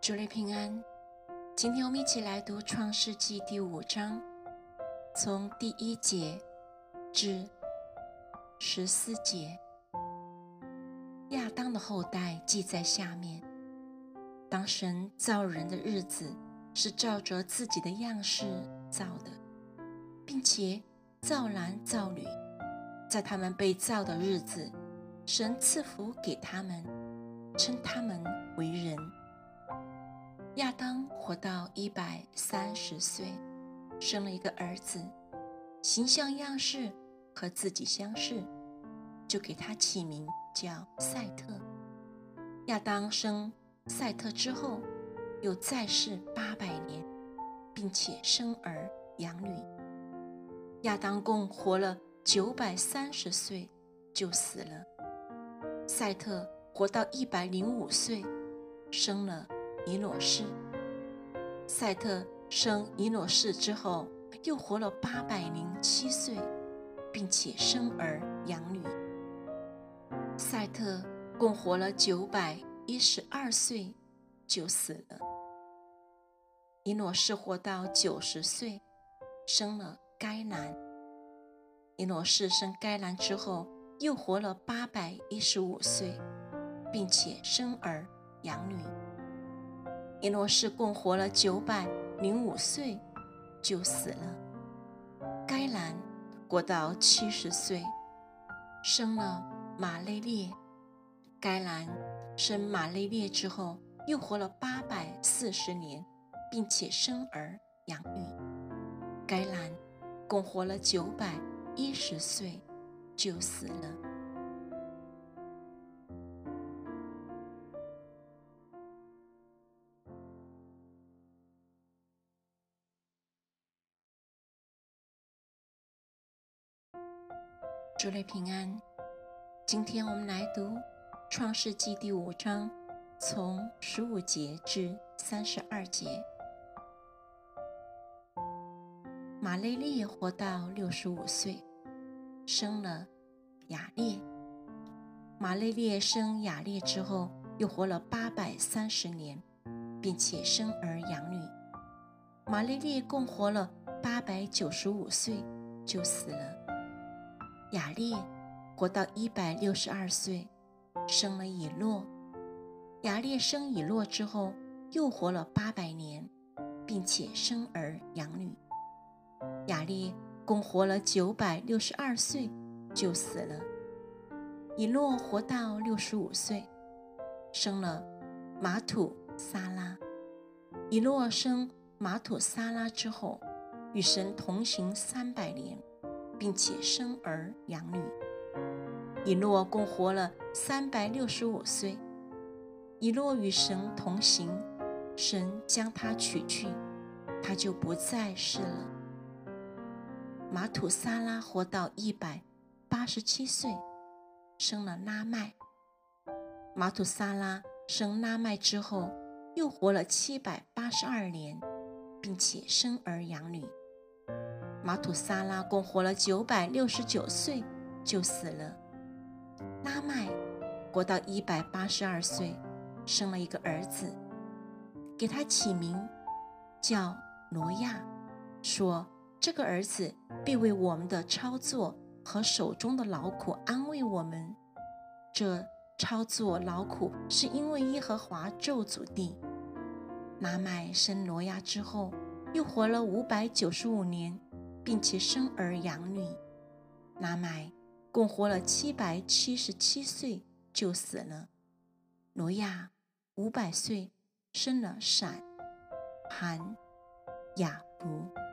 主内平安。今天我们一起来读《创世纪》第五章，从第一节至十四节。亚当的后代记在下面。当神造人的日子，是照着自己的样式造的，并且造男造女。在他们被造的日子，神赐福给他们，称他们为人。亚当活到一百三十岁，生了一个儿子，形象样式和自己相似，就给他起名叫赛特。亚当生赛特之后，又再世八百年，并且生儿养女。亚当共活了九百三十岁，就死了。赛特活到一百零五岁，生了。以诺士，赛特生以诺士之后，又活了八百零七岁，并且生儿养女。赛特共活了九百一十二岁，就死了。以诺士活到九十岁，生了该男。以诺士生该男之后，又活了八百一十五岁，并且生儿养女。伊诺士共活了九百零五岁，就死了。该兰活到七十岁，生了马雷列。该兰生马雷列之后，又活了八百四十年，并且生儿养女。该兰共活了九百一十岁，就死了。主内平安。今天我们来读《创世纪》第五章，从十五节至三十二节。马雷利活到六十五岁，生了雅列。马雷列生雅列之后，又活了八百三十年，并且生儿养女。马雷列共活了八百九十五岁，就死了。雅烈活到一百六十二岁，生了以诺。雅烈生以诺之后，又活了八百年，并且生儿养女。雅烈共活了九百六十二岁，就死了。以诺活到六十五岁，生了马土撒拉。以诺生马土撒拉之后，与神同行三百年。并且生儿养女，以诺共活了三百六十五岁。以诺与神同行，神将他取去，他就不再世了。马土萨拉活到一百八十七岁，生了拉麦。马土萨拉生拉麦之后，又活了七百八十二年，并且生儿养女。马土萨拉共活了九百六十九岁，就死了。拉麦活到一百八十二岁，生了一个儿子，给他起名叫挪亚，说这个儿子必为我们的操作和手中的劳苦安慰我们。这操作劳苦是因为耶和华咒诅地。拉麦生挪亚之后，又活了五百九十五年。并且生儿养女，拉麦共活了七百七十七岁就死了。罗亚五百岁生了闪、含、雅弗。